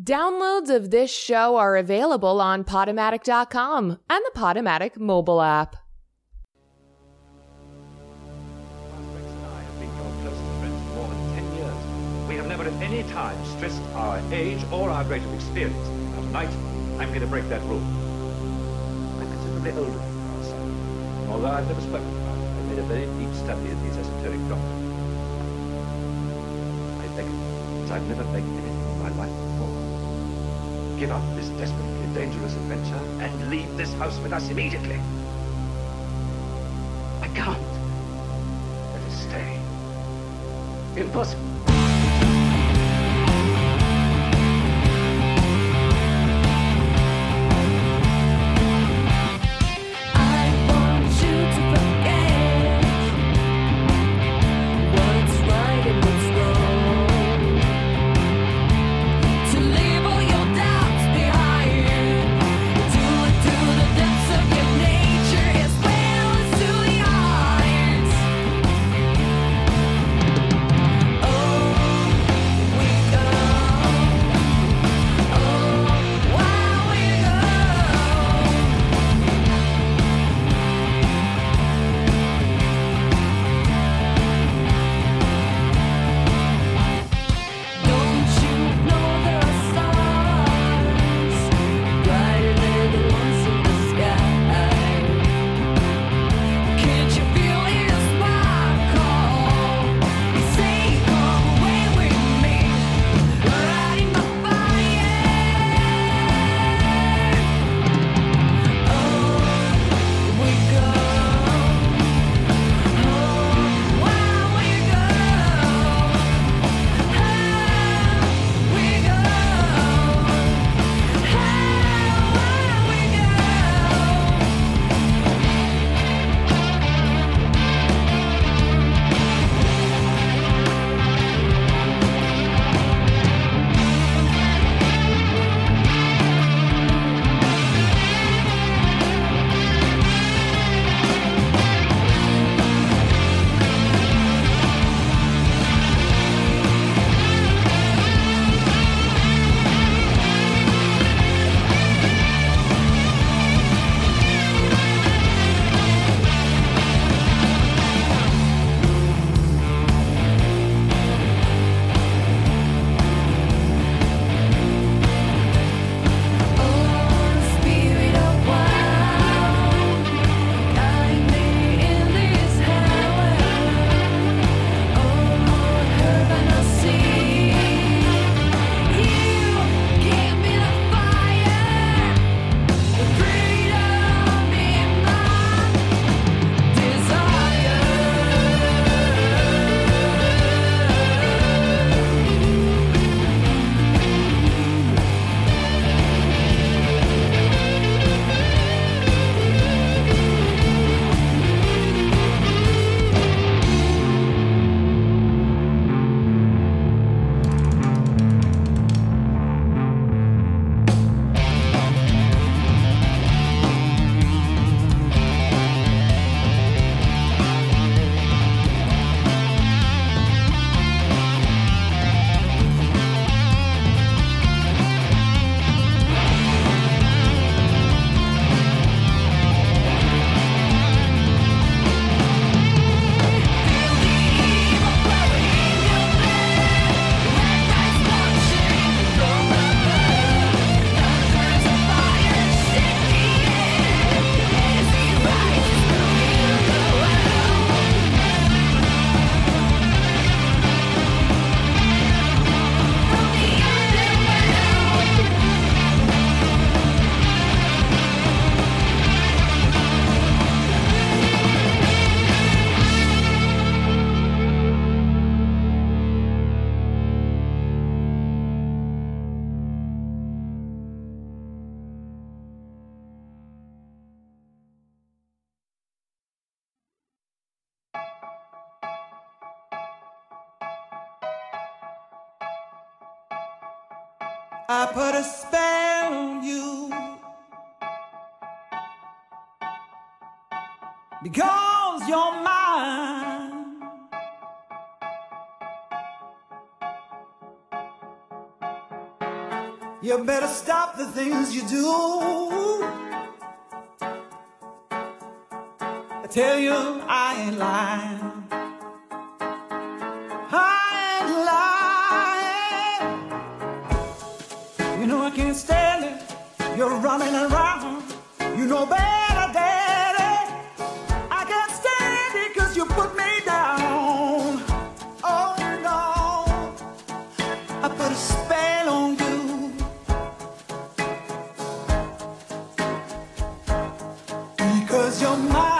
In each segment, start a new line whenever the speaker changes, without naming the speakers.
Downloads of this show are available on Podomatic.com and the Podomatic mobile app.
I. We have never at any time stressed our age or our of experience. Now tonight, I'm going to break that rule. I'm considerably older than son. And although I've never spoken about it, I've made a very deep study of these esoteric doctrines. I beg as I've never begged anything in my life. Give up this desperately dangerous adventure and leave this house with us immediately. I can't. Let us stay. Impossible.
You
better stop the things you do. I tell you, I ain't lying. I ain't lying. You know I can't stand it. You're running around. You know better, Because you're mine.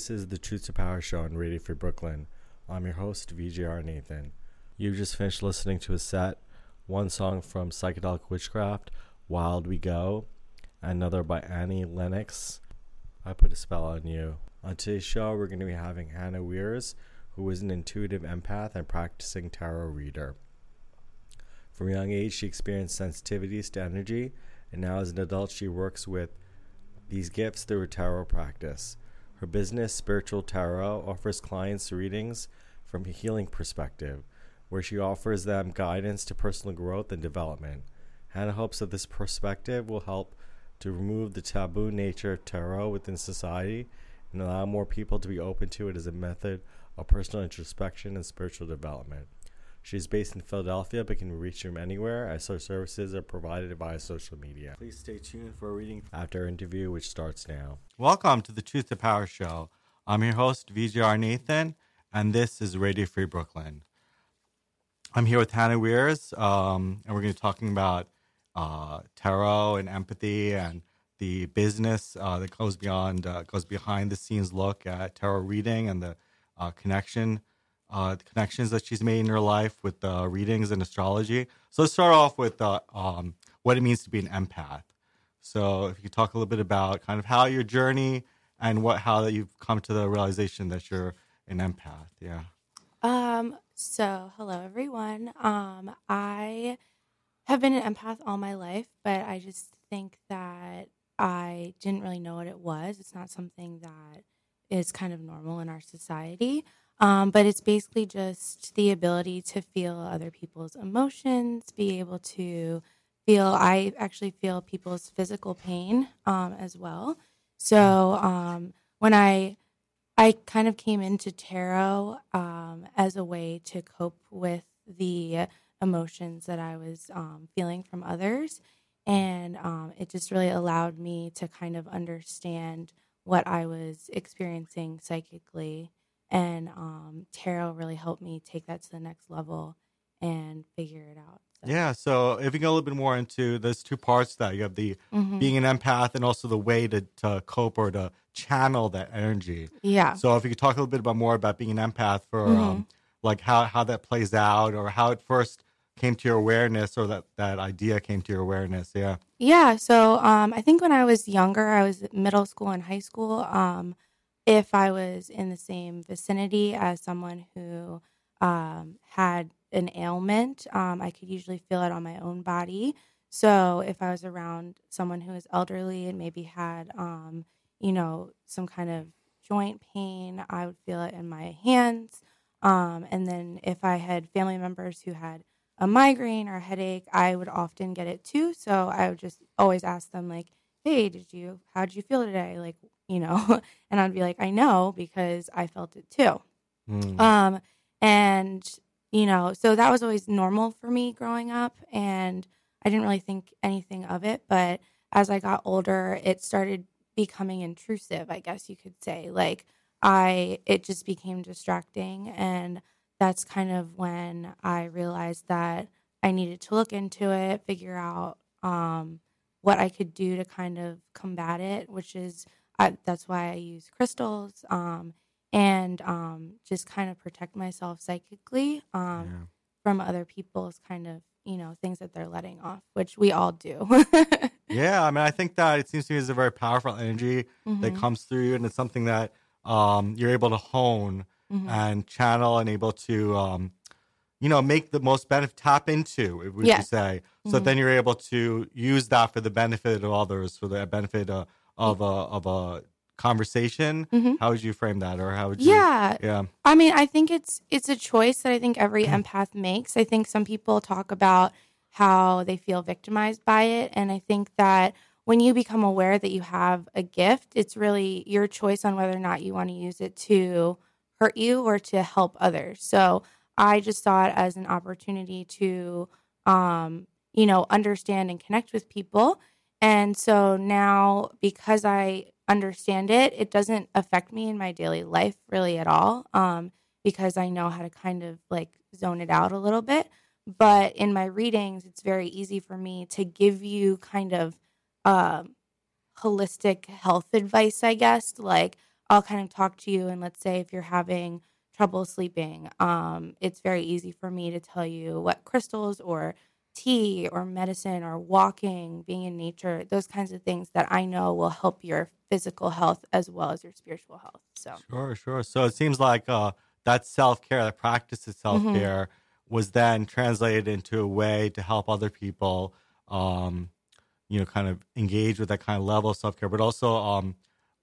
This is the Truth to Power show on Radio Free Brooklyn. I'm your host, VJR Nathan. You've just finished listening to a set, one song from Psychedelic Witchcraft, Wild We Go, another by Annie Lennox, I Put a Spell on You. On today's show, we're going to be having Hannah Weirs, who is an intuitive empath and practicing tarot reader. From a young age, she experienced sensitivities to energy, and now as an adult, she works with these gifts through a tarot practice. Her business, Spiritual Tarot, offers clients readings from a healing perspective, where she offers them guidance to personal growth and development. Hannah hopes that this perspective will help to remove the taboo nature of tarot within society and allow more people to be open to it as a method of personal introspection and spiritual development. She is based in Philadelphia but can be reached from anywhere as her services are provided via social media. Please stay tuned for a reading after our interview, which starts now. Welcome to the Truth to Power Show. I'm your host, VJR Nathan, and this is Radio Free Brooklyn. I'm here with Hannah Weirs, um, and we're going to be talking about uh, tarot and empathy and the business uh, that goes beyond uh, goes behind the scenes look at tarot reading and the uh, connection uh, connections that she's made in her life with uh, readings and astrology. So let's start off with uh, um, what it means to be an empath. So if you could talk a little bit about kind of how your journey and what how that you've come to the realization that you're an empath. Yeah.
Um, so hello everyone. Um, I have been an empath all my life, but I just think that I didn't really know what it was. It's not something that is kind of normal in our society. Um, but it's basically just the ability to feel other people's emotions, be able to feel, I actually feel people's physical pain um, as well. So um, when I I kind of came into tarot um, as a way to cope with the emotions that I was um, feeling from others. And um, it just really allowed me to kind of understand what I was experiencing psychically and um, tarot really helped me take that to the next level and figure it out. So,
Yeah. So if you go a little bit more into those two parts that you have the
mhm.
being an empath and also the way to, to cope or to channel that energy.
yeah.
So if you could talk a little bit about more about being an empath for
Mm-hmm.
um, like how, how that plays out or how it first came to your awareness or that, that idea came to your awareness. Yeah.
Yeah, so um, I think when I was younger, I was middle school and high school. Um, if I was in the same vicinity as someone who um, had an ailment, um, I could usually feel it on my own body. So if I was around someone who was elderly and maybe had, um, you know, some kind of joint pain, I would feel it in my hands. Um, and then if I had family members who had a migraine or a headache, I would often get it too. So I would just always ask them, like, hey, did you, how did you feel today? Like, you know, and I'd be like, I know because I felt it too.
Mm.
Um, and, you know, so that was always normal for me growing up. And I didn't really think anything of it. But as I got older, it started becoming intrusive, I guess you could say. Like, I, it just became distracting. And that's kind of when I realized that I needed to look into it, figure out um, what I could do to kind of combat it, which is I, that's why I use crystals um, and um, just kind of protect myself psychically um,
Yeah.
from other people's kind of you know things that they're letting off, which we all do.
Yeah, I mean, I think that it seems to me is a very powerful energy that
Mhm.
comes through you, and it's something that um, you're able to hone
Mhm.
and channel and able to, um, you know, make the most benefit, tap into, would you say? So
Mhm.
then you're able to use that for the benefit of others, for the benefit of, of a of a conversation.
Mhm.
How would you frame that, or how would you?
yeah,
yeah,
I mean, I think it's it's a choice that I think every empath makes. I think some people talk about how they feel victimized by it, and I think that when you become aware that you have a gift, it's really your choice on whether or not you want to use it to hurt you or to help others. So I just saw it as an opportunity to, um, you know, understand and connect with people. And so now, because I understand it, it doesn't affect me in my daily life really at all. Um, because I know how to kind of like zone it out a little bit. But in my readings, it's very easy for me to give you kind of um, holistic health advice, I guess. Like I'll kind of talk to you, and let's say if you're having trouble sleeping, um, it's very easy for me to tell you what crystals or tea or medicine or walking, being in nature, those kinds of things that I know will help your physical health as well as your spiritual health. So,
sure, sure. So it seems like uh, that self care, that practice of self
Mm-hmm.
care, was then translated into a way to help other people. Um, you know, kind of engage with that kind of level of self care, but also um,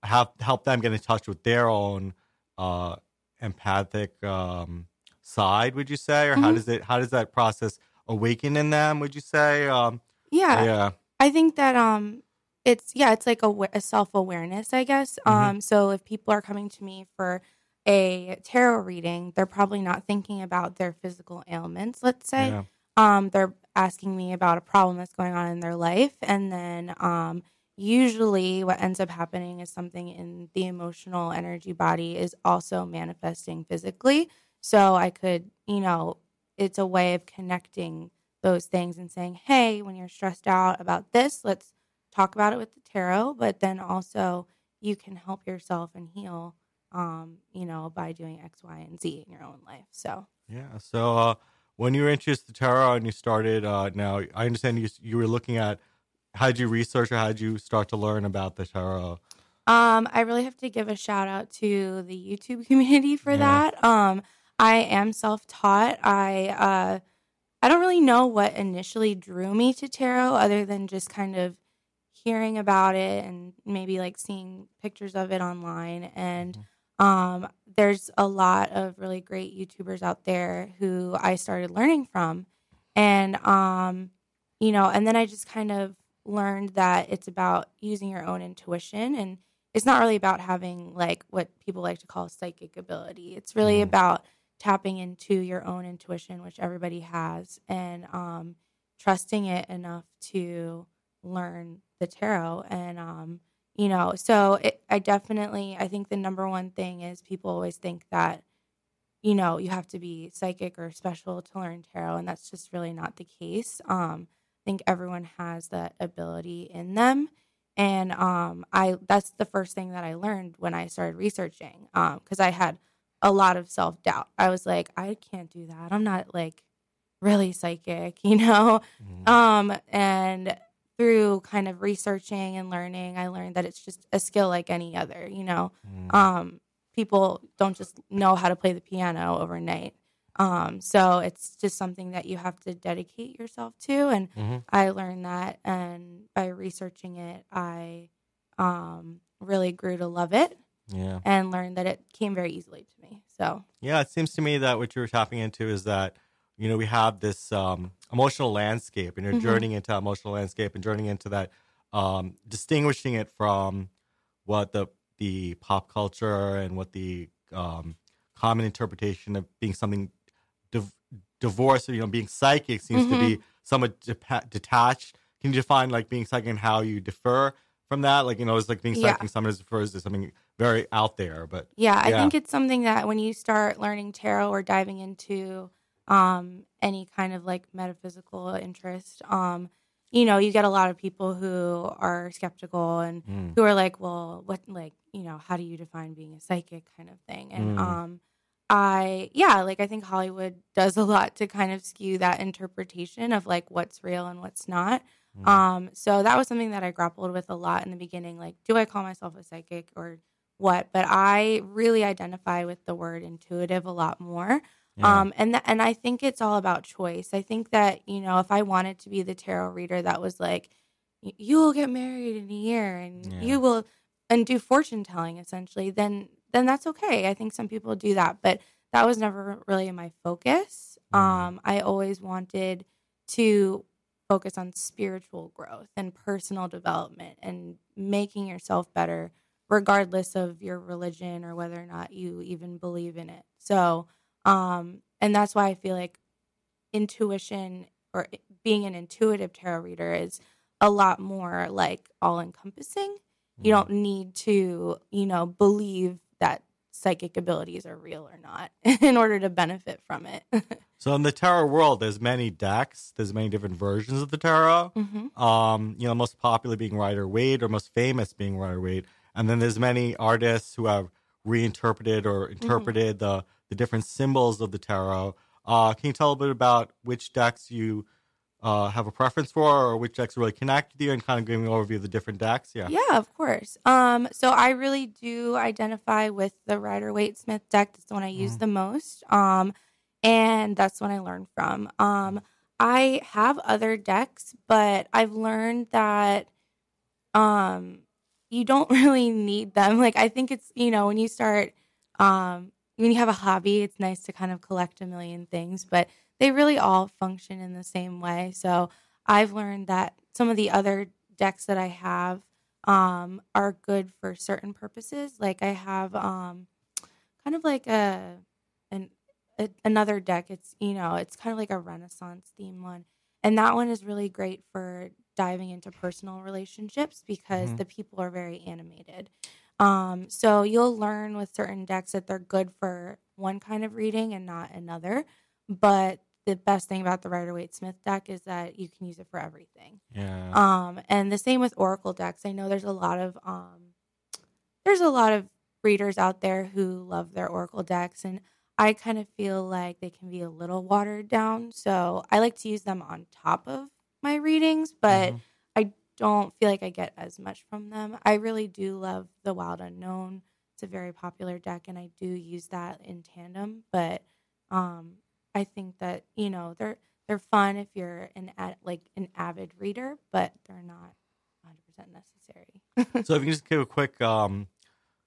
have help them get in touch with their own uh, empathic um, side. Would you say, or how
Mhm.
does it? How does that process awaken in them? Would you say? Um,
yeah,
yeah,
I think that um it's yeah, it's like a, a self-awareness, I guess.
Mhm.
Um so if people are coming to me for a tarot reading, they're probably not thinking about their physical ailments, let's say.
yeah,
Um they're asking me about a problem that's going on in their life and then um usually what ends up happening is something in the emotional energy body is also manifesting physically. So I could, you know, it's a way of connecting those things and saying, hey, when you're stressed out about this, let's talk about it with the tarot. But then also, you can help yourself and heal, um, you know, by doing X, Y, and Z in your own life. So,
yeah. So uh, when you were introduced to tarot and you started, uh, now I understand you you were looking at how did you research or how did you start to learn about the tarot?
Um, I really have to give a shout out to the YouTube community for
Yeah.
that. Um, I am self taught. I uh, I don't really know what initially drew me to tarot, other than just kind of hearing about it and maybe like seeing pictures of it online. And um, there's a lot of really great YouTubers out there who I started learning from, and um, you know, and then I just kind of learned that it's about using your own intuition and it's not really about having like what people like to call psychic ability. It's really
Mhm.
about tapping into your own intuition, which everybody has, and um, trusting it enough to learn the tarot. And um, you know, so it, I definitely, I think the number one thing is people always think that, you know, you have to be psychic or special to learn tarot, and that's just really not the case. Um, I think everyone has that ability in them, and um, I that's the first thing that I learned when I started researching, because I had a lot of self doubt. I was like, I can't do that. I'm not like really psychic, you know. Um, and through kind of researching and learning, I learned that it's just a skill like any other, you know. Um, people don't just know how to play the piano overnight. Um, so it's just something that you have to dedicate yourself to. And
Mhm.
I learned that. And by researching it, I um, really grew to love it
Yeah.
and learned that it came very easily to me. So,
Yeah, it seems to me that what you were tapping into is that, you know, we have this um, emotional landscape and you're
Mhm.
journeying into that emotional landscape and journeying into that, um, distinguishing it from what the the pop culture and what the um, common interpretation of being something div- divorced, or, you know, being psychic seems to be somewhat depa- detached. Can you define like being psychic and how you differ from that? Like, you know, it's like being
Yeah.
psychic sometimes refers to something very out there, but
Yeah, I
Yeah.
think it's something that when you start learning tarot or diving into um, any kind of like metaphysical interest, um, you know, you get a lot of people who are skeptical and
Mm.
who are like, well, what, like, you know, how do you define being a psychic kind of thing? And
Mm.
um, I, yeah, like I think Hollywood does a lot to kind of skew that interpretation of like what's real and what's not.
Mm.
Um, so that was something that I grappled with a lot in the beginning. Like, do I call myself a psychic or what? But I really identify with the word intuitive a lot more.
Yeah.
Um, and th- and I think it's all about choice. I think that you know, if I wanted to be the tarot reader that was like, you will get married in a year and
Yeah.
you will and do fortune telling essentially, then then that's okay. I think some people do that, but that was never really my focus.
Mhm.
Um, I always wanted to focus on spiritual growth and personal development and making yourself better regardless of your religion or whether or not you even believe in it. So, um, and that's why I feel like intuition or being an intuitive tarot reader is a lot more like all encompassing. You don't need to, you know, believe that psychic abilities are real or not in order to benefit from it.
So in the tarot world, there's many decks. There's many different versions of the tarot.
hmm
Um, you know, most popular being Rider Waite, or most famous being Rider Waite, and then there's many artists who have reinterpreted or interpreted the the different symbols of the tarot. Uh, can you tell a bit about which decks you uh, have a preference for, or which decks really connect with you, and kind of giving an overview of the different decks? Yeah.
Yeah, of course. Um, so I really do identify with the Rider Waite Smith deck. That's the one I use the most. Um, and that's one I learned from. Um, I have other decks, but I've learned that um you don't really need them. Like I think it's, you know, when you start um when you have a hobby, it's nice to kind of collect a million things, but they really all function in the same way. So I've learned that some of the other decks that I have um, are good for certain purposes. Like I have um, kind of like a an a, another deck. It's you know it's kind of like a Renaissance theme one, and that one is really great for diving into personal relationships because
Mhm.
the people are very animated. Um, so you'll learn with certain decks that they're good for one kind of reading and not another. But the best thing about the Rider Waite Smith deck is that you can use it for everything.
Yeah.
Um, and the same with Oracle decks. I know there's a lot of um, there's a lot of readers out there who love their Oracle decks, and I kind of feel like they can be a little watered down. So I like to use them on top of my readings, but
Mhm.
I don't feel like I get as much from them. I really do love the Wild Unknown. It's a very popular deck, and I do use that in tandem. But um, I think that you know they're they're fun if you're an ad, like an avid reader, but they're not 100 percent necessary.
so if you can just give a quick um,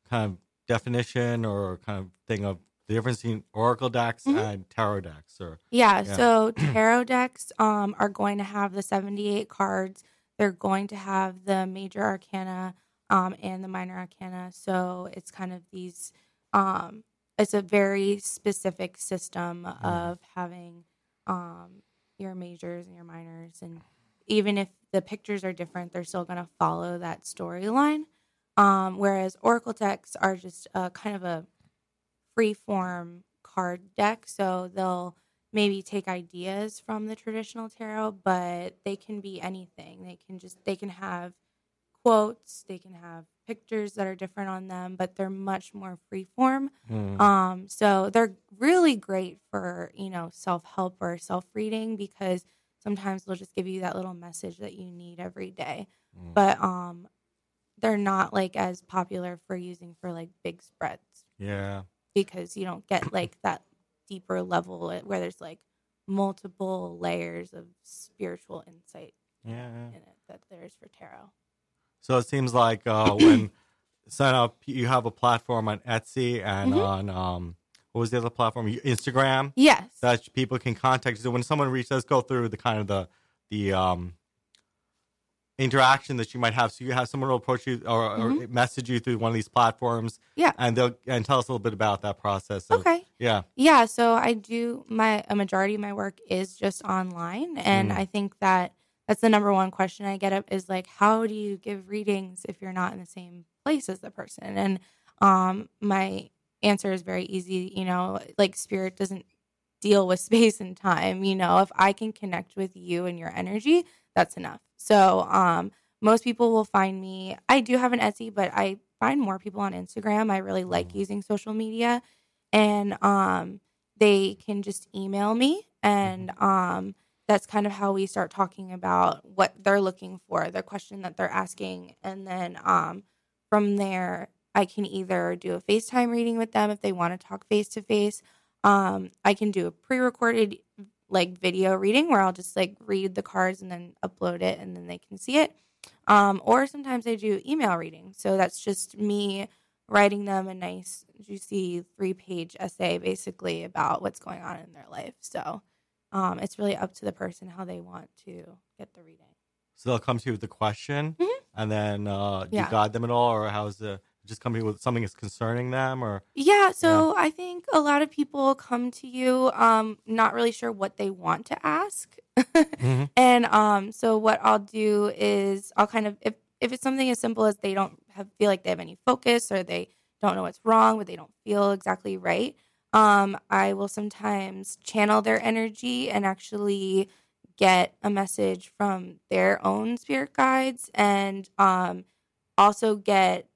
kind of definition or kind of thing of the difference between Oracle decks
Mhm.
and tarot decks, or
Yeah,
Yeah.
so tarot decks um, are going to have the 78 cards. They're going to have the major arcana um, and the minor arcana. So it's kind of these, um, it's a very specific system of having um, your majors and your minors. And even if the pictures are different, they're still going to follow that storyline. Um, whereas oracle decks are just a kind of a free form card deck. So they'll maybe take ideas from the traditional tarot, but they can be anything. They can just they can have quotes, they can have pictures that are different on them, but they're much more free form.
Mm.
Um, so they're really great for, you know, self help or self reading because sometimes they'll just give you that little message that you need every day.
Mm.
But um they're not like as popular for using for like big spreads
yeah.
Because you don't get like that deeper level where there's like multiple layers of spiritual insight
Yeah.
in it that there is for tarot.
So it seems like uh, when sign up, you have a platform on Etsy and
Mhm.
on um, what was the other platform? Instagram
Yes.
that people can contact you. So when someone reaches, go through the kind of the the um, interaction that you might have. So you have someone will approach you or, or message you through one of these platforms,
Mm-hmm. Yeah.
and they'll and tell us a little bit about that process. So,
Okay.
Yeah.
Yeah, so I do my a majority of my work is just online and
Mm.
I think that that's the number one question I get up is like how do you give readings if you're not in the same place as the person? And um my answer is very easy, you know, like spirit doesn't deal with space and time, you know, if I can connect with you and your energy, that's enough. So, um most people will find me. I do have an Etsy, but I find more people on Instagram. I really like using social media and um they can just email me and um that's kind of how we start talking about what they're looking for the question that they're asking and then um from there i can either do a facetime reading with them if they want to talk face to face um i can do a pre-recorded like video reading where i'll just like read the cards and then upload it and then they can see it um or sometimes i do email reading so that's just me writing them a nice, juicy three page essay basically about what's going on in their life. So um, it's really up to the person how they want to get the reading.
So they'll come to you with the question,
Mhm.
and then uh, do you guide them at all, or how's the just you with something that's concerning them, or
Yeah, so I think a lot of people come to you um, not really sure what they want to ask.
Mhm.
And um, so what I'll do is I'll kind of if if it's something as simple as they don't have feel like they have any focus or they don't know what's wrong, but they don't feel exactly right. Um, I will sometimes channel their energy and actually get a message from their own spirit guides and um, also get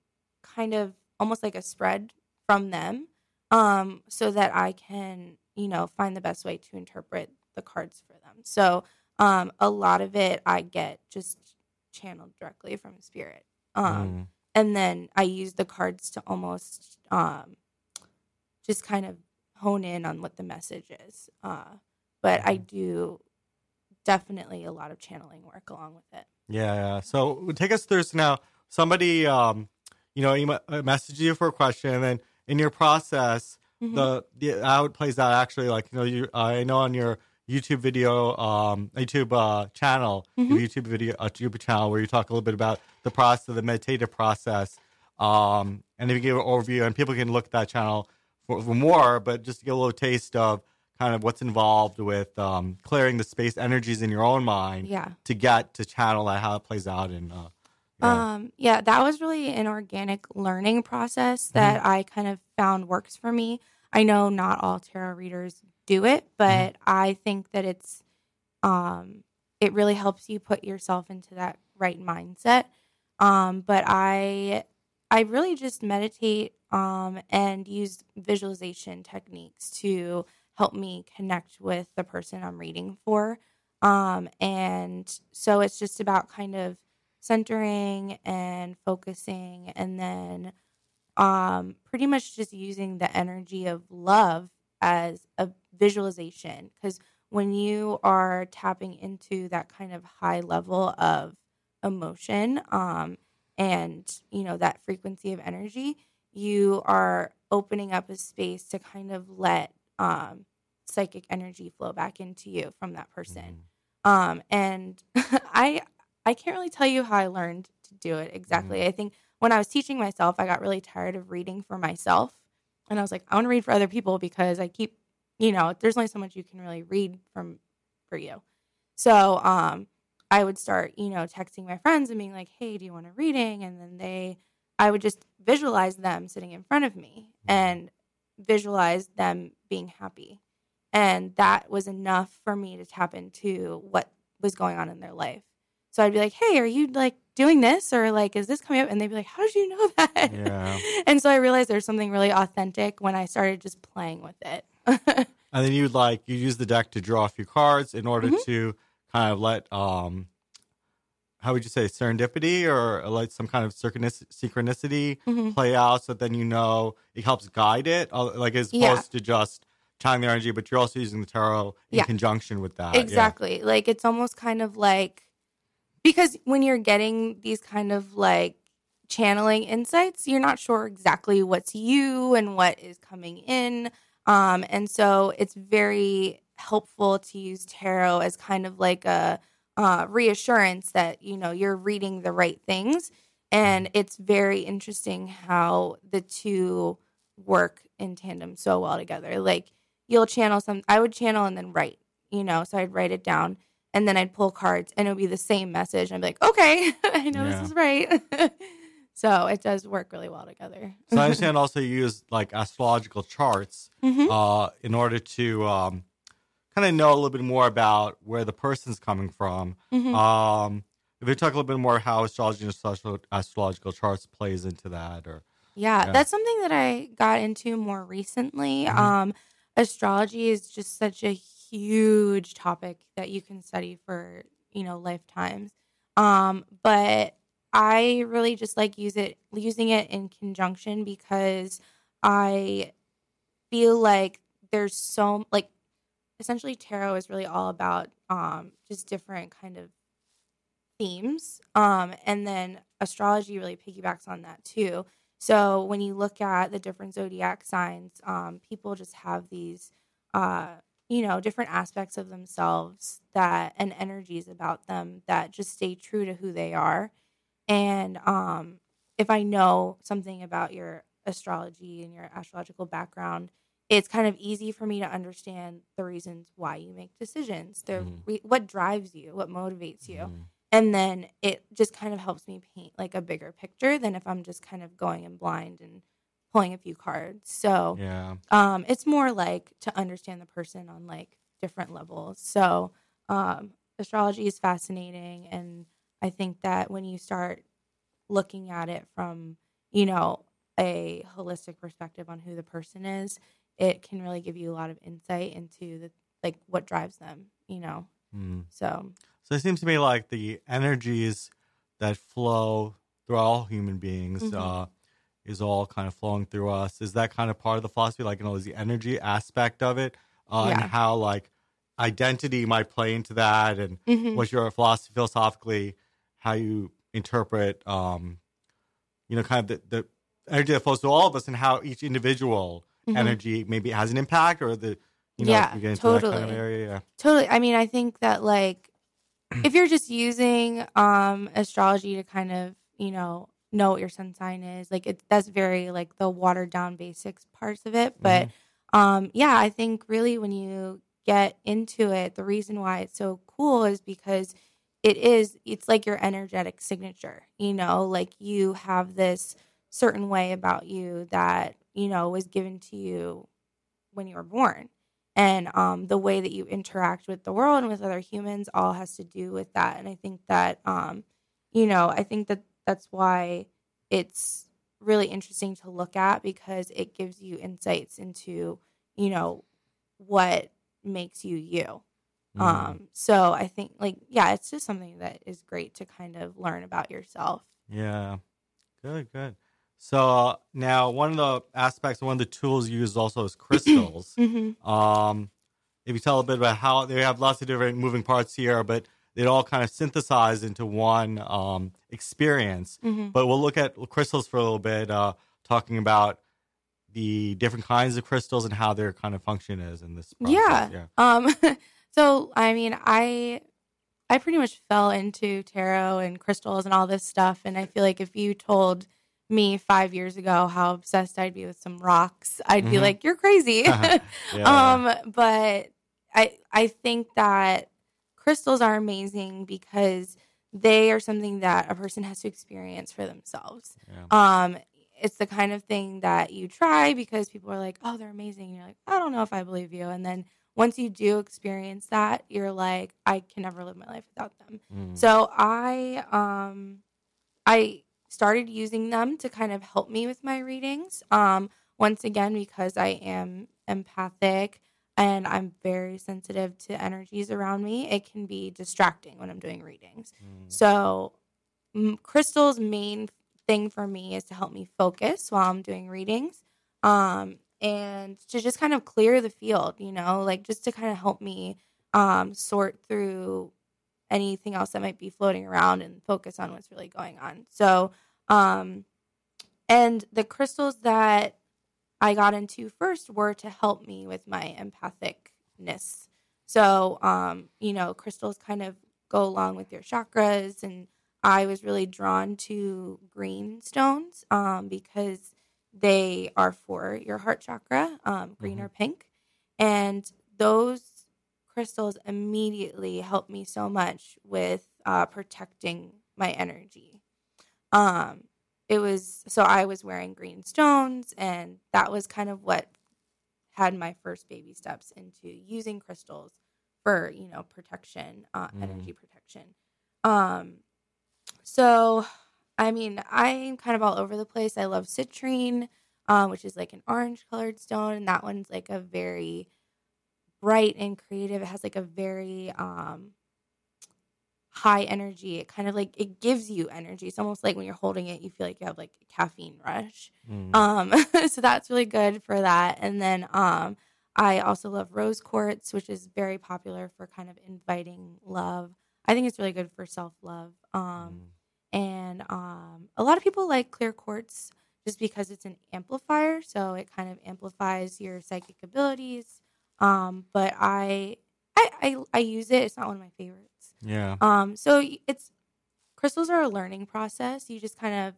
kind of almost like a spread from them um, so that I can, you know, find the best way to interpret the cards for them. So um, a lot of it I get just channeled directly from spirit. Um,
Mm.
And then I use the cards to almost um, just kind of hone in on what the message is. Uh, but I do definitely a lot of channeling work along with it.
Yeah, yeah. So take us through so now. Somebody, um, you know, email, uh, message you for a question, and then in your process,
Mhm.
the, the how it plays out actually, like you know, you I know on your YouTube video, um, YouTube uh, channel, your
Mhm.
YouTube video, uh, YouTube channel, where you talk a little bit about the process, the meditative process, um, and if you give an overview, and people can look at that channel for, for more, but just to get a little taste of kind of what's involved with um, clearing the space energies in your own mind
Yeah.
to get to channel that how it plays out and uh, yeah.
Um, yeah, that was really an organic learning process that I kind of found works for me. I know not all tarot readers do it, but I think that it's um it really helps you put yourself into that right mindset. Um, but I I really just meditate um and use visualization techniques to help me connect with the person I'm reading for. Um, and so it's just about kind of centering and focusing and then um pretty much just using the energy of love as a visualization. Because when you are tapping into that kind of high level of emotion um and you know that frequency of energy you are opening up a space to kind of let um psychic energy flow back into you from that person. Um and i i can't really tell you how i learned to do it exactly. I think when i was teaching myself i got really tired of reading for myself and i was like i want to read for other people because i keep you know there's only so much you can really read from for you. So um i would start you know texting my friends and being like hey do you want a reading? And then they I would just visualize them sitting in front of me and visualize them being happy. And that was enough for me to tap into what was going on in their life. So I'd be like, "Hey, are you like doing this or like is this coming up?" And they'd be like, "How did you know that?"
Yeah.
and so I realized there's something really authentic when I started just playing with it.
And then you'd like you use the deck to draw a few cards in order
Mhm.
to kind of let um how would you say serendipity or like some kind of synchronicity
Mhm.
play out so then you know it helps guide it uh, like as opposed
Yeah.
to just channeling the energy but you're also using the tarot in
Yeah.
conjunction with that. Uh, Yeah.
Exactly. Like it's almost kind of like because when you're getting these kind of like channeling insights, you're not sure exactly what's you and what is coming in. Um, and so it's very helpful to use tarot as kind of like a uh, reassurance that you know you're reading the right things. And it's very interesting how the two work in tandem so well together. Like you'll channel some, I would channel and then write, you know, so I'd write it down and then I'd pull cards and it would be the same message. I'd be like, okay, I know
Yeah.
this is right. so it does work really well together.
So I understand also you use like astrological charts
Mhm.
uh, in order to um, kind of know a little bit more about where the person's coming from.
Mhm.
Um, if you talk a little bit more how astrology and astrological, charts plays into that, or
Yeah,
Yeah.
that's something that I got into more recently.
Mhm.
Um, astrology is just such a huge topic that you can study for you know lifetimes. Um, but I really just like use it using it in conjunction because I feel like there's so like essentially tarot is really all about um just different kind of themes um and then astrology really piggybacks on that too so when you look at the different zodiac signs um people just have these uh you know different aspects of themselves that and energies about them that just stay true to who they are and um if i know something about your astrology and your astrological background it's kind of easy for me to understand the reasons why you make decisions the
Mhm.
re- what drives you what motivates you
Mm.
and then it just kind of helps me paint like a bigger picture than if i'm just kind of going in blind and pulling a few cards. So
yeah,
um it's more like to understand the person on like different levels. So um astrology is fascinating and i think that when you start looking at it from you know a holistic perspective on who the person is it can really give you a lot of insight into the like what drives them you know?
Mm.
so.
So it seems to me like the energies that flow through all human beings
Mhm.
uh, is all kind of flowing through us. Is that kind of part of the philosophy? Like, you know, is the energy aspect of it uh, and how like identity might play into that and
mhm.
what's your philosophy philosophically, how you interpret, um, you know, kind of the, the energy that flows through all of us and how each individual
Mhm.
energy maybe has an impact or the, you know,
Yeah,
you get into that kind of
totally.
area. Yeah.
Totally. I mean, I think that like if you're just using um astrology to kind of, you know, know what your sun sign is, like it that's very like the watered down basics parts of it, but um yeah, I think really when you get into it, the reason why it's so cool is because it is it's like your energetic signature, you know, like you have this certain way about you that, you know, was given to you when you were born. And um, the way that you interact with the world and with other humans all has to do with that. And i think that um, you know i think that that's why it's really interesting to look at because it gives you insights into you know what makes you you
Mhm.
um, so i think like yeah it's just something that is great to kind of learn about yourself
Yeah. Good, good. So uh, now one of the aspects, one of the tools used also is crystals.
mm-hmm.
um, if you tell a bit about how they have lots of different moving parts here, but they all kind of synthesize into one um, experience.
Mm-hmm.
But we'll look at crystals for a little bit, uh, talking about the different kinds of crystals and how their kind of function is in this process.
Yeah.
Yeah.
Um so I mean I I pretty much fell into tarot and crystals and all this stuff and I feel like if you told me 5 years ago how obsessed I'd be with some rocks, I'd be
Mhm.
like you're crazy.
Yeah.
um but I I think that crystals are amazing because they are something that a person has to experience for themselves.
Yeah.
Um, it's the kind of thing that you try because people are like, "Oh, they're amazing." And you're like, "I don't know if I believe you." And then once you do experience that, you're like, "I can never live my life without them."
Mm.
So I um I started using them to kind of help me with my readings. Um once again because I am empathic and I'm very sensitive to energies around me, it can be distracting when I'm doing readings.
Mm.
So crystal's main thing for me is to help me focus while I'm doing readings. Um and to just kind of clear the field, you know, like just to kind of help me um sort through anything else that might be floating around and focus on what's really going on. So, um, and the crystals that I got into first were to help me with my empathicness. So, um, you know, crystals kind of go along with your chakras, and I was really drawn to green stones um, because they are for your heart chakra, um, green or pink, and those crystals immediately helped me so much with uh, protecting my energy. Um, it was so I was wearing green stones, and that was kind of what had my first baby steps into using crystals for you know protection, uh,
Mm.
energy protection. Um, so I mean, I'm kind of all over the place. I love citrine, um, which is like an orange colored stone, and that one's like a very bright and creative. It has like a very um high energy. It kind of like it gives you energy. It's almost like when you're holding it, you feel like you have like a caffeine rush.
Mm.
Um so that's really good for that. And then um I also love rose quartz, which is very popular for kind of inviting love. I think it's really good for self-love. Um
Mm.
and um, a lot of people like clear quartz just because it's an amplifier so it kind of amplifies your psychic abilities um, but I, I i i use it it's not one of my favorites
Yeah.
um, so it's crystals are a learning process you just kind of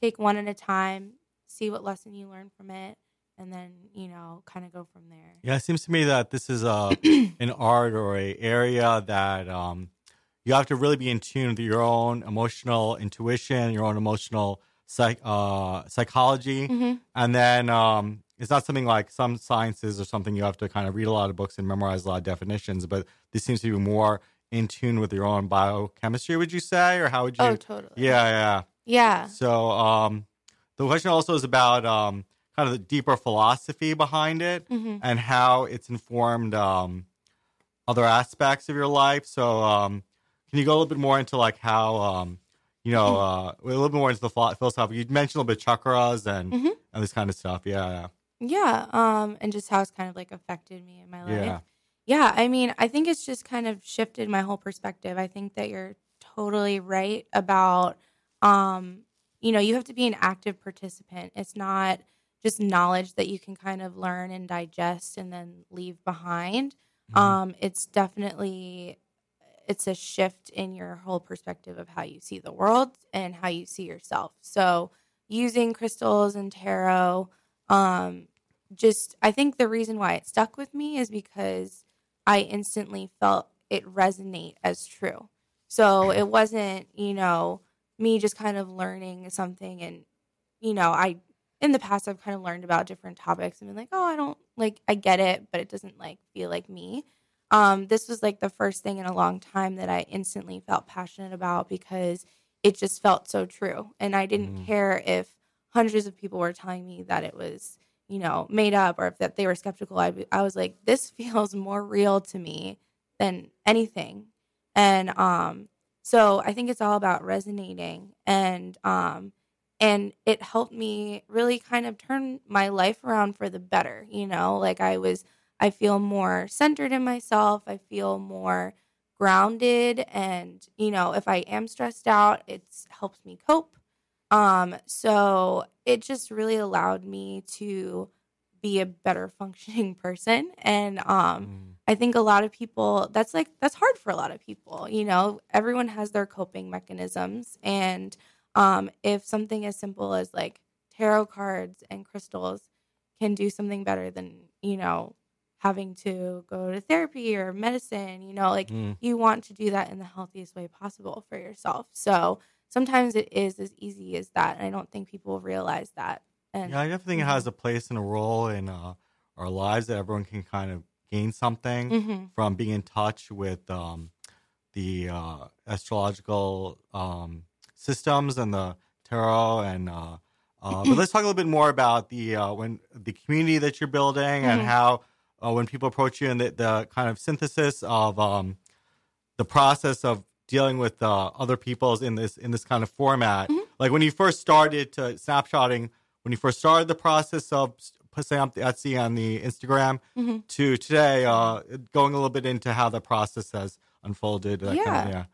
take one at a time see what lesson you learn from it and then you know kind of go from there
Yeah, it seems to me that this is a an art or a area that um, you have to really be in tune with your own emotional intuition, your own emotional psych uh, psychology,
Mhm.
and then um, it's not something like some sciences or something you have to kind of read a lot of books and memorize a lot of definitions. But this seems to be more in tune with your own biochemistry. Would you say, or how would you?
oh totally
yeah, yeah.
yeah
So um, the question also is about um, kind of the deeper philosophy behind it
Mhm.
and how it's informed um, other aspects of your life. So um, can you go a little bit more into like how um, you know uh, a little bit more into the philosophy? You mentioned a little bit chakras and
Mhm.
and this kind of stuff. Yeah, yeah,
Yeah, um, and just how it's kind of like affected me in my life.
Yeah.
Yeah, I mean, I think it's just kind of shifted my whole perspective. I think that you're totally right about um, you know, you have to be an active participant. It's not just knowledge that you can kind of learn and digest and then leave behind.
Mhm.
Um, it's definitely it's a shift in your whole perspective of how you see the world and how you see yourself. So, using crystals and tarot um just I think the reason why it stuck with me is because I instantly felt it resonate as true. So it wasn't, you know, me just kind of learning something and you know, I in the past I've kind of learned about different topics and been like, "Oh, I don't like I get it, but it doesn't like feel like me." Um this was like the first thing in a long time that I instantly felt passionate about because it just felt so true and I didn't
Mm.
care if hundreds of people were telling me that it was you know, made up or if that they were skeptical, I, I was like, this feels more real to me than anything. And um, so I think it's all about resonating and um, and it helped me really kind of turn my life around for the better. You know, like I was, I feel more centered in myself. I feel more grounded, and you know, if I am stressed out, it's helps me cope. Um, so it just really allowed me to be a better functioning person. And um,
Mm.
I think a lot of people that's like that's hard for a lot of people. You know, everyone has their coping mechanisms, and um, if something as simple as like tarot cards and crystals can do something better than you know having to go to therapy or medicine. You know, like
Mm.
you want to do that in the healthiest way possible for yourself. So sometimes it is as easy as that. And I don't think people realize that. And
Yeah, I definitely think it has a place and a role in uh, our lives that everyone can kind of gain something
Mhm.
from being in touch with um, the uh, astrological um, systems and the tarot. And uh, uh, but let's talk a little bit more about the uh, when the community that you're building and
Mhm.
how uh, when people approach you and the, the kind of synthesis of um, the process of dealing with uh, other people's in this in this kind of format. Like when you first started to snapshotting, when you first started the process of putting up the Etsy on the Instagram
Mhm.
to today, uh, going a little bit into how the process has unfolded. that kind of-
Yeah.
yeah.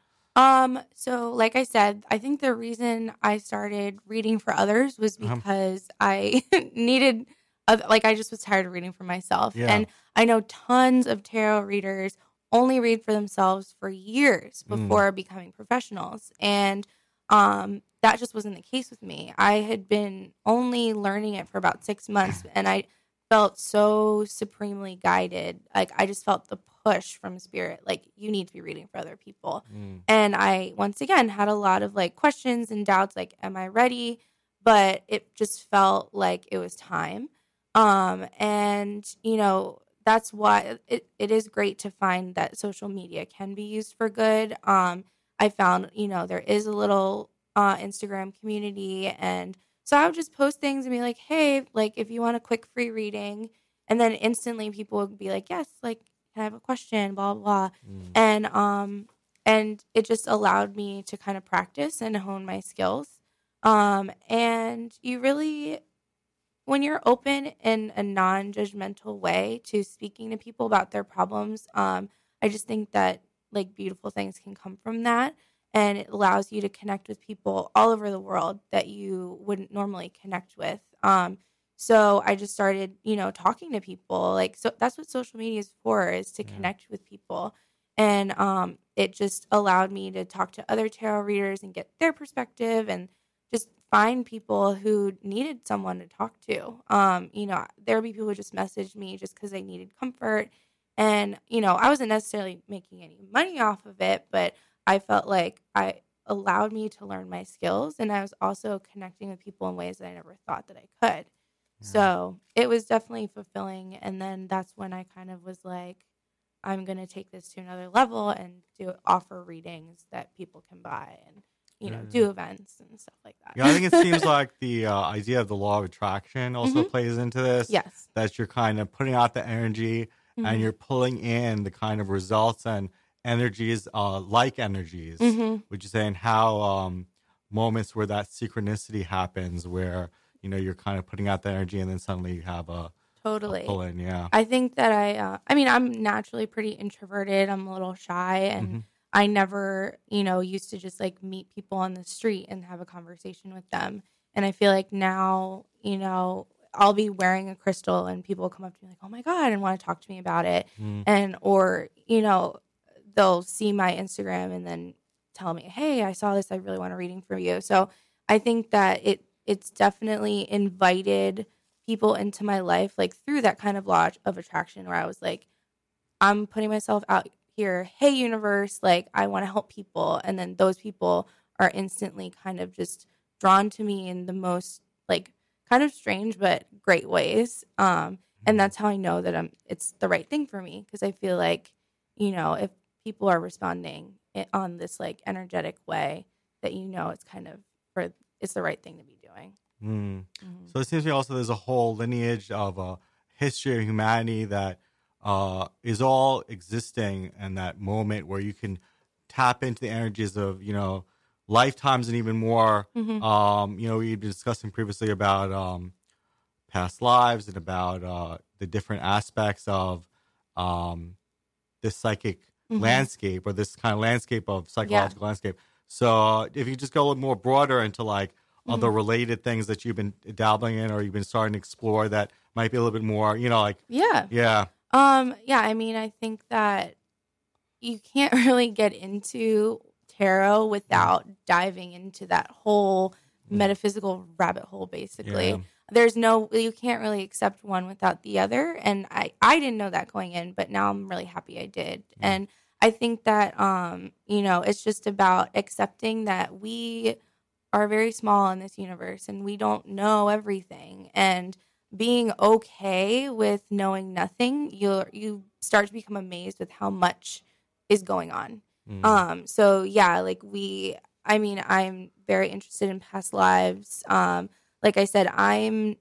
Um, so like I said, I think the reason I started reading for others was
Uh-huh.
because I needed like I just was tired of reading for myself.
Yeah.
And I know tons of tarot readers only read for themselves for years
Mm.
before becoming professionals. And um that just wasn't the case with me. I had been only learning it for about 6 months and I felt so supremely guided. Like I just felt the push from spirit like you need to be reading for other people.
Mm.
And I once again had a lot of like questions and doubts like am I ready? But it just felt like it was time. Um and you know that's why it, it is great to find that social media can be used for good. Um I found, you know, there is a little uh Instagram community and so I would just post things and be like, "Hey, like if you want a quick free reading." And then instantly people would be like, "Yes, like can I have a question?" blah blah. blah
Mm.
and um and it just allowed me to kind of practice and hone my skills um and you really when you're open in a non-judgmental way to speaking to people about their problems um i just think that like beautiful things can come from that. And it allows you to connect with people all over the world that you wouldn't normally connect with. Um so i just started you know talking to people. Like so that's what social media is for is to
Yeah.
connect with people. And um, it just allowed me to talk to other tarot readers and get their perspective and find people who needed someone to talk to. Um, you know there would be people who just messaged me just because they needed comfort. And you know i wasn't necessarily making any money off of it but i felt like i allowed me to learn my skills and i was also connecting with people in ways that i never thought that i could. So it was definitely fulfilling and then that's when i kind of was like I'm going to take this to another level and do offer readings that people can buy and you know
Yeah.
do events and stuff like that.
Yeah, I think it seems like the uh, idea of the law of attraction also
Mhm.
plays into this.
yes,
That you're kind of putting out the energy and
Mhm.
you're pulling in the kind of results and energies, uh, like energies, which is saying how um, moments where that synchronicity happens, where you know you're kind of putting out the energy and then suddenly you have a,
totally.
pull in. Yeah.
I think that I, uh, I mean, I'm naturally pretty introverted. I'm a little shy, and
Mhm.
I never, you know, used to just like meet people on the street and have a conversation with them. And I feel like now, you know, I'll be wearing a crystal, and people will come up to me like, "Oh my god," and want to talk to me about it,
Mm.
and or you know, they'll see my Instagram and then tell me, "Hey, I saw this. I really want a reading from you." So I think that it it's definitely invited people into my life like through that kind of law of attraction where I was like, I'm putting myself out here, hey universe, like I want to help people. And then those people are instantly kind of just drawn to me in the most like kind of strange but great ways. Um and that's how I know that I'm it's the right thing for me because I feel like, you know, if people are responding on this like energetic way that you know it's kind of for it's the right thing to be doing.
Mm.
Mhm.
So it seems to me also there's a whole lineage of a history of humanity that uh, is all existing in that moment where you can tap into the energies of you know lifetimes and even more.
Mhm.
Um, you know, we've been discussing previously about um, past lives and about uh, the different aspects of um, this psychic
Mhm.
landscape or this kind of landscape of psychological landscape. So uh, if you just go a little more broader into like other related things that you've been dabbling in or you've been starting to explore that might be a little bit more, you know, like
Yeah.
yeah,
Um, yeah, I mean, I think that you can't really get into tarot without diving into that whole metaphysical rabbit hole, basically.
Yeah.
there's no you can't really accept one without the other and i i didn't know that going in but now i'm really happy i did and i think that um you know it's just about accepting that we are very small in this universe and we don't know everything and being okay with knowing nothing you you start to become amazed with how much is going on.
Mm.
um so yeah like we i mean i'm very interested in past lives. Um like i said i'm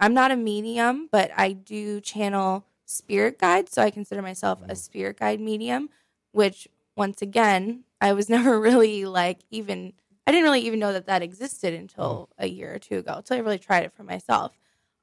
i'm not a medium but i do channel spirit guides so i consider myself a spirit guide medium which once again i was never really like even i didn't really even know that that existed until a year or two ago until i really tried it for myself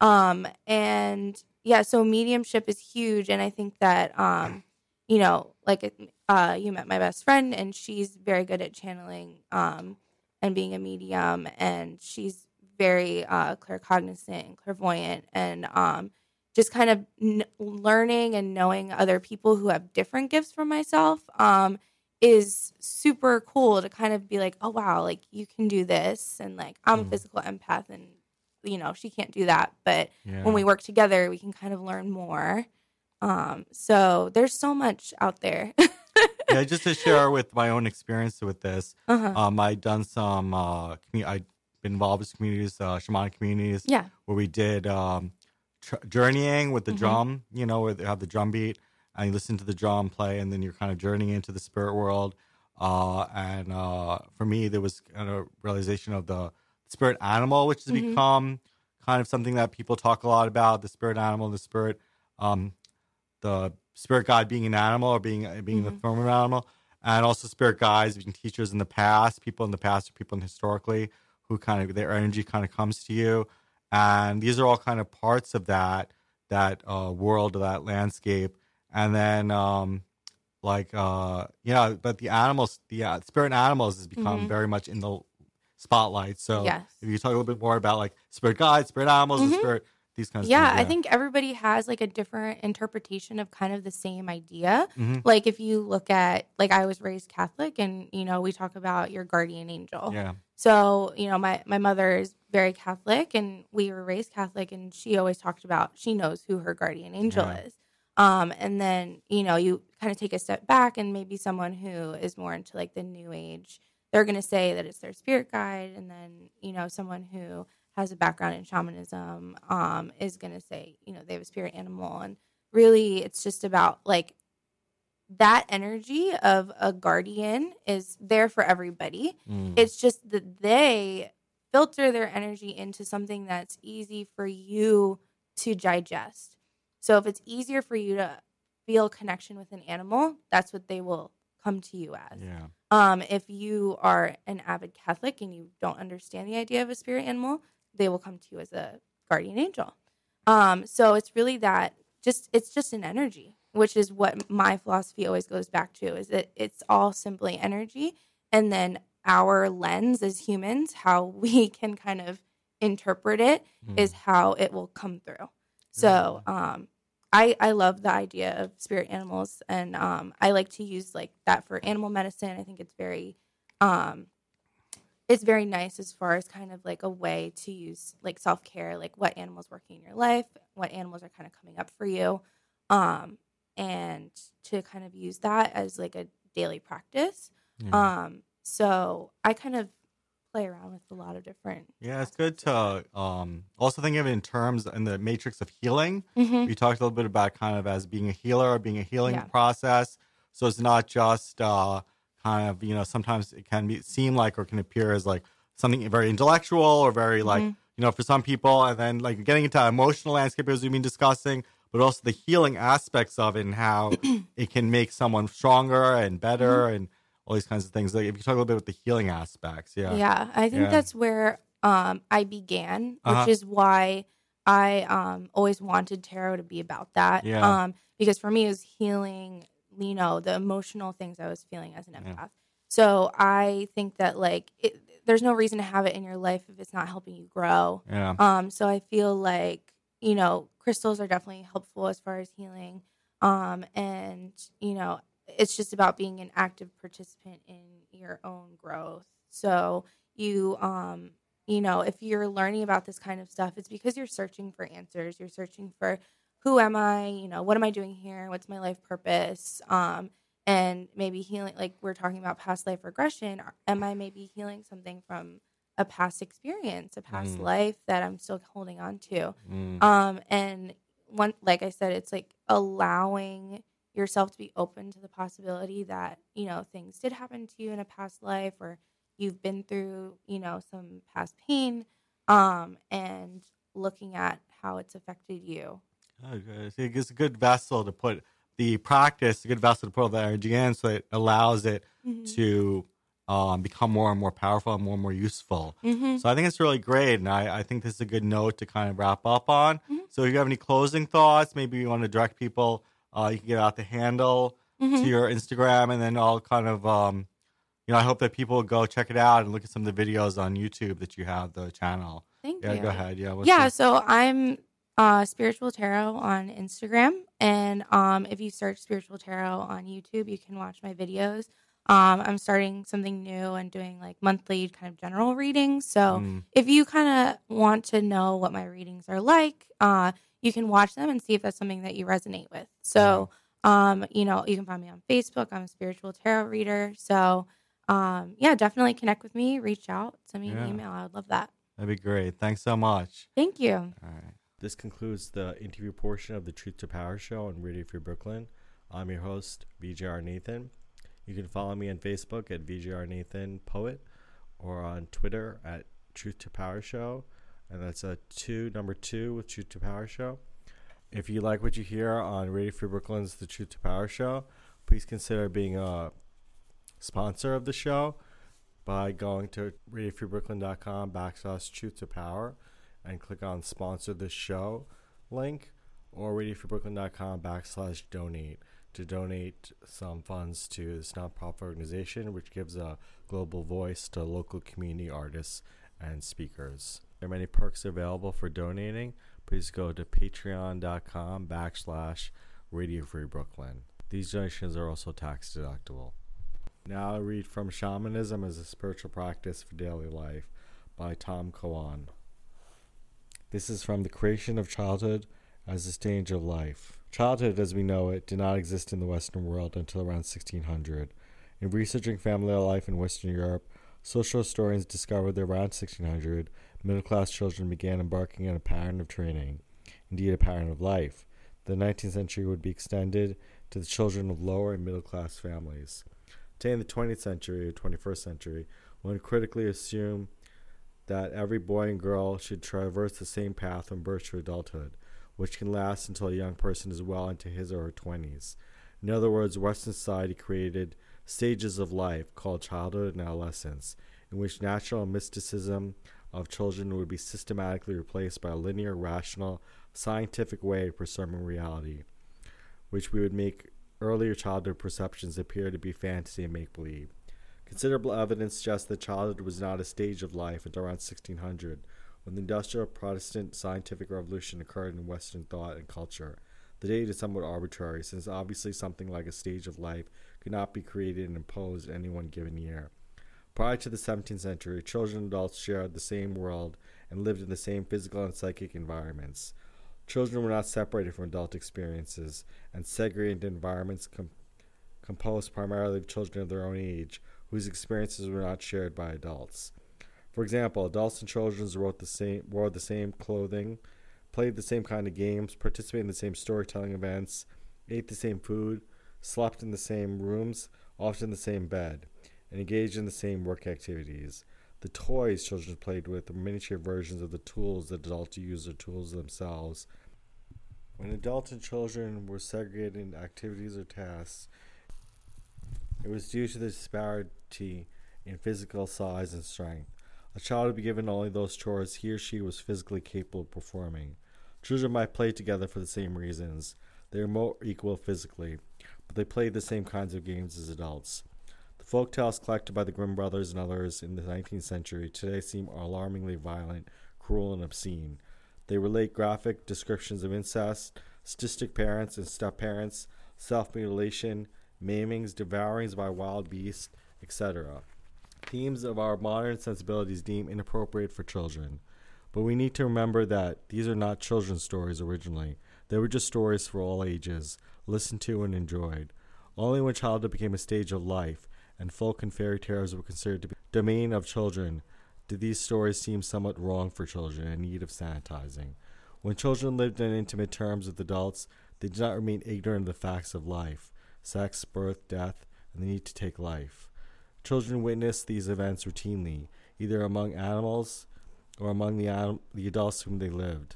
um and yeah so mediumship is huge and i think that um you know like uh you met my best friend and she's very good at channeling um and being a medium and she's very uh claircognizant and clairvoyant and um just kind of n- learning and knowing other people who have different gifts from myself um is super cool to kind of be like oh wow like you can do this and like i'm a
Mhm.
physical empath and you know she can't do that but
Yeah.
when we work together we can kind of learn more um so there's so much out there
yeah, just to share with my own experience with this,
uh-huh.
um, I've done some. Uh, commu- I've been involved with communities, uh, shamanic communities,
yeah
where we did um, tr- journeying with the
Mhm.
drum. You know, where they have the drum beat, and you listen to the drum play, and then you're kind of journeying into the spirit world. Uh, and uh, for me, there was kind of realization of the spirit animal, which has
Mhm.
become kind of something that people talk a lot about. The spirit animal, the spirit, um, the spirit guide being an animal or being being the
Mhm.
form of an animal, and also spirit guides being teachers in the past, people in the past or people in historically who kind of their energy kind of comes to you, and these are all kind of parts of that that uh, world or that landscape, and then um, like uh, yeah, but the animals, the uh, spirit animals has become
Mhm.
very much in the spotlight. So
Yes.
if you talk a little bit more about like spirit guides, spirit animals, and
Mhm.
spirit these kinds of
yeah,
things.
I think everybody has like a different interpretation of kind of the same idea.
Mhm.
Like if you look at like I was raised Catholic and you know, we talk about your guardian angel.
yeah.
So, you know, my my mother is very Catholic and we were raised Catholic and she always talked about she knows who her guardian angel
Yeah.
is. Um and then, you know, you kind of take a step back and maybe someone who is more into like the new age, they're going to say that it's their spirit guide and then, you know, someone who has a background in shamanism um is going to say, you know, they have a spirit animal and really it's just about like that energy of a guardian is there for everybody.
Mm.
It's just that they filter their energy into something that's easy for you to digest. So if it's easier for you to feel connection with an animal, that's what they will come to you as.
yeah.
Um, if you are an avid Catholic and you don't understand the idea of a spirit animal, they will come to you as a guardian angel. Um, so it's really that just it's just an energy, which is what my philosophy always goes back to is that it's all simply energy, and then our lens as humans, how we can kind of interpret it, is how it will come through. So um, I I love the idea of spirit animals, and um, I like to use like that for animal medicine. I think it's very um, it's very nice as far as kind of like a way to use like self care, like what animals working in your life, what animals are kind of coming up for you, um, and to kind of use that as like a daily practice.
Yeah.
Um, so I kind of play around with a lot of different.
Yeah, it's good to um, also think of it in terms in the matrix of healing.
Mhm.
We talked a little bit about kind of as being a healer or being a healing
Yeah.
process. So it's not just uh, kind of you know sometimes it can be seem like or can appear as like something very intellectual or very like
Mhm.
you know for some people, and then like getting into emotional landscape as we've been discussing, but also the healing aspects of it and how it can make someone stronger and better
Mm-hmm.
and all these kinds of things. Like if you talk a little bit about the healing aspects, yeah,
Yeah, I think
Yeah.
that's where um, I began, which
Uh-huh.
is why I um, always wanted tarot to be about that.
Yeah.
Um, because for me, it was healing, you know, the emotional things I was feeling as an
Yeah.
empath. So I think that like it, there's no reason to have it in your life if it's not helping you grow.
yeah.
Um, so I feel like, you know, crystals are definitely helpful as far as healing. Um, and, you know, it's just about being an active participant in your own growth. So you, um, you know, if you're learning about this kind of stuff, it's because you're searching for answers. You're searching for who am I? You know, what am I doing here? What's my life purpose? Um, and maybe healing, like we're talking about past life regression. Am I maybe healing something from a past experience, a past
Mm.
life that I'm still holding on to?
Mm.
Um, and one, like I said, it's like allowing yourself to be open to the possibility that you know things did happen to you in a past life, or you've been through you know some past pain, um, and looking at how it's affected you.
Oh. It's a good vessel to put the practice, a good vessel to put all the energy in so it allows it to um, become more and more powerful and more and more useful.
Mm-hmm.
So I think it's really great. And I, I think this is a good note to kind of wrap up on.
Mm-hmm.
So if you have any closing thoughts, maybe you want to direct people, uh, you can get out the handle
Mm-hmm.
to your Instagram and then I'll kind of, um, you know, I hope that people will go check it out and look at some of the videos on YouTube that you have, the channel.
Thank
Yeah,
you.
go ahead. Yeah.
yeah
the-
so i'm uh spiritual tarot on instagram and um if you search spiritual tarot on youtube you can watch my videos um i'm starting something new and doing like monthly kind of general readings so
Mm.
if you kind of want to know what my readings are like uh you can watch them and see if that's something that you resonate with so um you know you can find me on facebook i'm a spiritual tarot reader so um yeah definitely connect with me reach out send me
Yeah.
an email i would love that
That'd be great. Thanks so much.
thank you
All right.
This concludes the interview portion of the Truth to Power show on Radio Free Brooklyn. I'm your host, VJR Nathan. You can follow me on Facebook at VJR Nathan Poet or on Twitter at Truth to Power Show. And that's a two, number two with Truth to Power Show. If you like what you hear on Radio Free Brooklyn's The Truth to Power Show, please consider being a sponsor of the show by going to radiofreebrooklyn.com backslash truth to power and click on sponsor the show link or radiofreebrooklyn.com backslash donate to donate some funds to this nonprofit organization which gives a global voice to local community artists and speakers. There are many perks available for donating. Please go to patreon.com backslash radio free Brooklyn. These donations are also tax deductible. Now I read from Shamanism as a Spiritual Practice for Daily Life by Tom Cowan. This is from The Creation of Childhood as a Stage of Life. Childhood, as we know it, did not exist in the Western world until around 1600. In researching family life in Western Europe, social historians discovered that around 1600, middle class children began embarking on a pattern of training, indeed, a pattern of life. The 19th century would be extended to the children of lower and middle class families. Today, in the 20th century or 21st century, one critically assume that every boy and girl should traverse the same path from birth to adulthood, which can last until a young person is well into his or her 20s. In other words, Western society created stages of life called childhood and adolescence, in which natural mysticism of children would be systematically replaced by a linear, rational, scientific way of perceiving reality, which we would make earlier childhood perceptions appear to be fantasy and make believe. Considerable evidence suggests that childhood was not a stage of life until around 1600, when the industrial Protestant scientific revolution occurred in Western thought and culture. The date is somewhat arbitrary, since obviously something like a stage of life could not be created and imposed in any one given year. Prior to the 17th century, children and adults shared the same world and lived in the same physical and psychic environments. Children were not separated from adult experiences and segregated environments com- composed primarily of children of their own age, whose experiences were not shared by adults. For example, adults and children the same, wore the same clothing, played the same kind of games, participated in the same storytelling events, ate the same food, slept in the same rooms, often the same bed, and engaged in the same work activities. The toys children played with were miniature versions of the tools that adults use or tools themselves. When adults and children were segregated in activities or tasks, it was due to the disparity in physical size and strength. A child would be given only those chores he or she was physically capable of performing. Children might play together for the same reasons. They were more equal physically, but they played the same kinds of games as adults. Folk tales collected by the Grimm brothers and others in the 19th century today seem alarmingly violent, cruel, and obscene. They relate graphic descriptions of incest, sadistic parents and step parents, self mutilation, maimings, devourings by wild beasts, etc. themes of our modern sensibilities deem inappropriate for children. But we need to remember that these are not children's stories originally. They were just stories for all ages, listened to and enjoyed. Only when childhood became a stage of life and folk and fairy tales were considered to be domain of children did these stories seem somewhat wrong for children in need of sanitizing. When children lived in intimate terms with adults, they did not remain ignorant of the facts of life sex, birth, death, and the need to take life. Children witnessed these events routinely, either among animals or among the, anim- the adults whom they lived.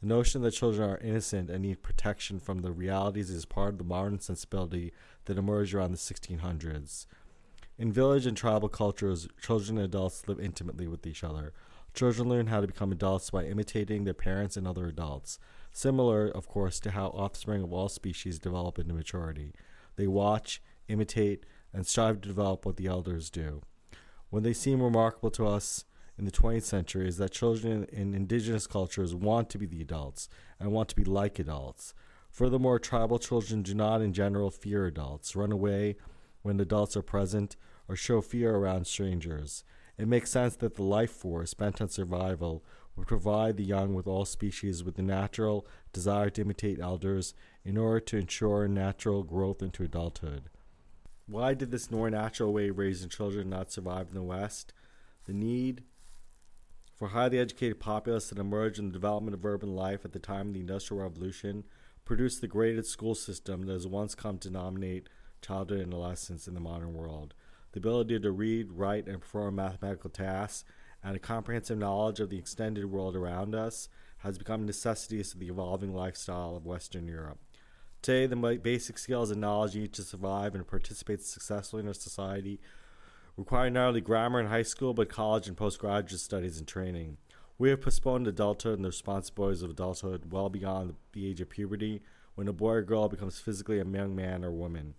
The notion that children are innocent and need protection from the realities is part of the modern sensibility that emerged around the 1600s. In village and tribal cultures, children and adults live intimately with each other. Children learn how to become adults by imitating their parents and other adults, similar, of course, to how offspring of all species develop into maturity. They watch, imitate, and strive to develop what the elders do. What they seem remarkable to us in the 20th century is that children in indigenous cultures want to be the adults and want to be like adults. Furthermore, tribal children do not, in general, fear adults, run away when adults are present, or show fear around strangers. It makes sense that the life force bent on survival would provide the young with all species with the natural desire to imitate elders in order to ensure natural growth into adulthood. Why did this more natural way of raising children not survive in the West? The need for highly educated populace that emerged in the development of urban life at the time of the Industrial Revolution produced the graded school system that has once come to dominate childhood and adolescence in the modern world. The ability to read, write, and perform mathematical tasks and a comprehensive knowledge of the extended world around us has become necessities of the evolving lifestyle of Western Europe. Today, the basic skills and knowledge needed to survive and participate successfully in our society require not only grammar in high school, but college and postgraduate studies and training. We have postponed adulthood and the responsibilities of adulthood well beyond the age of puberty, when a boy or girl becomes physically a young man or woman.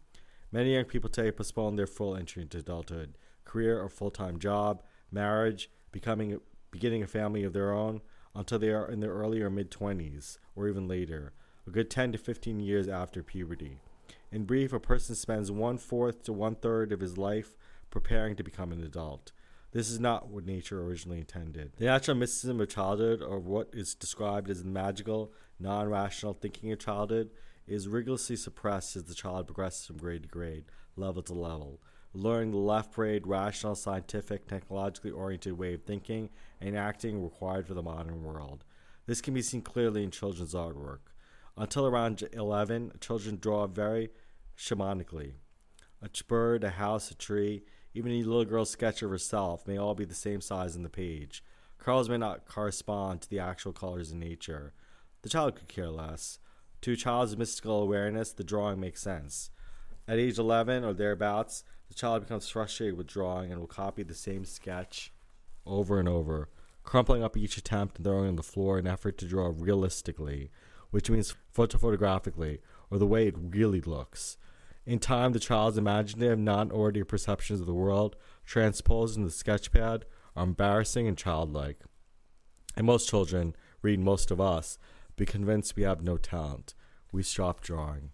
Many young people today postpone their full entry into adulthood, career or full-time job, marriage, becoming beginning a family of their own until they are in their early or mid 20s or even later, a good 10 to 15 years after puberty. In brief, a person spends one fourth to one third of his life preparing to become an adult. This is not what nature originally intended. The natural mysticism of childhood, or what is described as the magical, non rational thinking of childhood, is rigorously suppressed as the child progresses from grade to grade, level to level, learning the left brain, rational, scientific, technologically oriented way of thinking and acting required for the modern world. This can be seen clearly in children's artwork. Until around 11, children draw very shamanically. A bird, a house, a tree, even a little girl's sketch of herself may all be the same size on the page. Colors may not correspond to the actual colors in nature. The child could care less. To a child's mystical awareness, the drawing makes sense. At age 11 or thereabouts, the child becomes frustrated with drawing and will copy the same sketch over and over, crumpling up each attempt and throwing on the floor in an effort to draw realistically, which means photo photographically, or the way it really looks. In time, the child's imaginative, non ordinary perceptions of the world, transposed into the sketchpad, are embarrassing and childlike. And most children, read most of us, be convinced we have no talent. We stop drawing.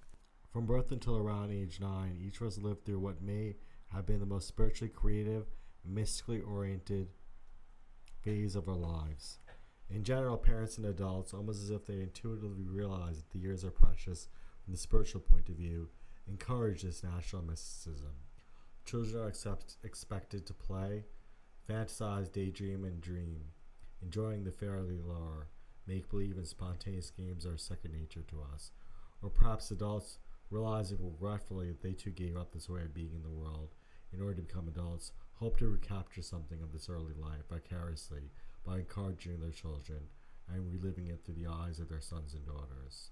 From birth until around age nine, each of us lived through what may have been the most spiritually creative, mystically oriented phase of our lives. In general, parents and adults, almost as if they intuitively realize that the years are precious from the spiritual point of view, encourage this national mysticism. Children are accept, expected to play, fantasize, daydream, and dream, enjoying the fairy lore. Make believe and spontaneous games are second nature to us. Or perhaps adults, realizing regretfully that they too gave up this way of being in the world in order to become adults, hope to recapture something of this early life vicariously by encouraging their children and reliving it through the eyes of their sons and daughters.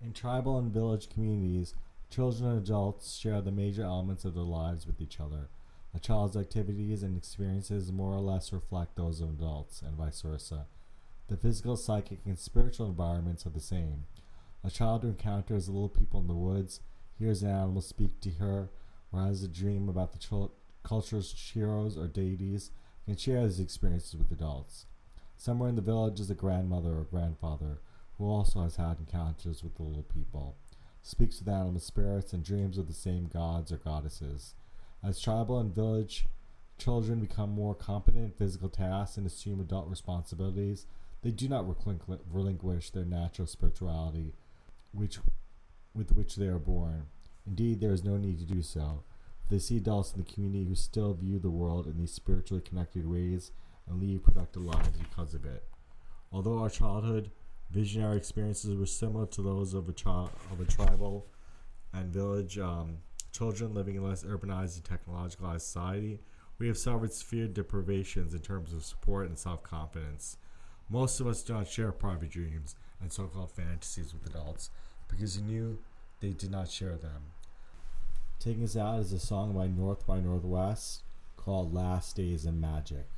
In tribal and village communities, children and adults share the major elements of their lives with each other. A child's activities and experiences more or less reflect those of adults, and vice versa. The physical, psychic, and spiritual environments are the same. A child who encounters little people in the woods, hears an animal speak to her, or has a dream about the chil- culture's heroes or deities, can share these experiences with adults. Somewhere in the village is a grandmother or grandfather who also has had encounters with the little people, speaks with animal spirits, and dreams of the same gods or goddesses. As tribal and village children become more competent in physical tasks and assume adult responsibilities, they do not relinqu- relinquish their natural spirituality, which with which they are born. Indeed, there is no need to do so. They see adults in the community who still view the world in these spiritually connected ways and lead productive lives because of it. Although our childhood visionary experiences were similar to those of a child of a tribal and village um, children living in less urbanized and technologicalized society, we have suffered severe deprivations in terms of support and self confidence. Most of us do not share private dreams and so called fantasies with adults because we knew they did not share them. Taking us out is a song by North by Northwest called Last Days in Magic.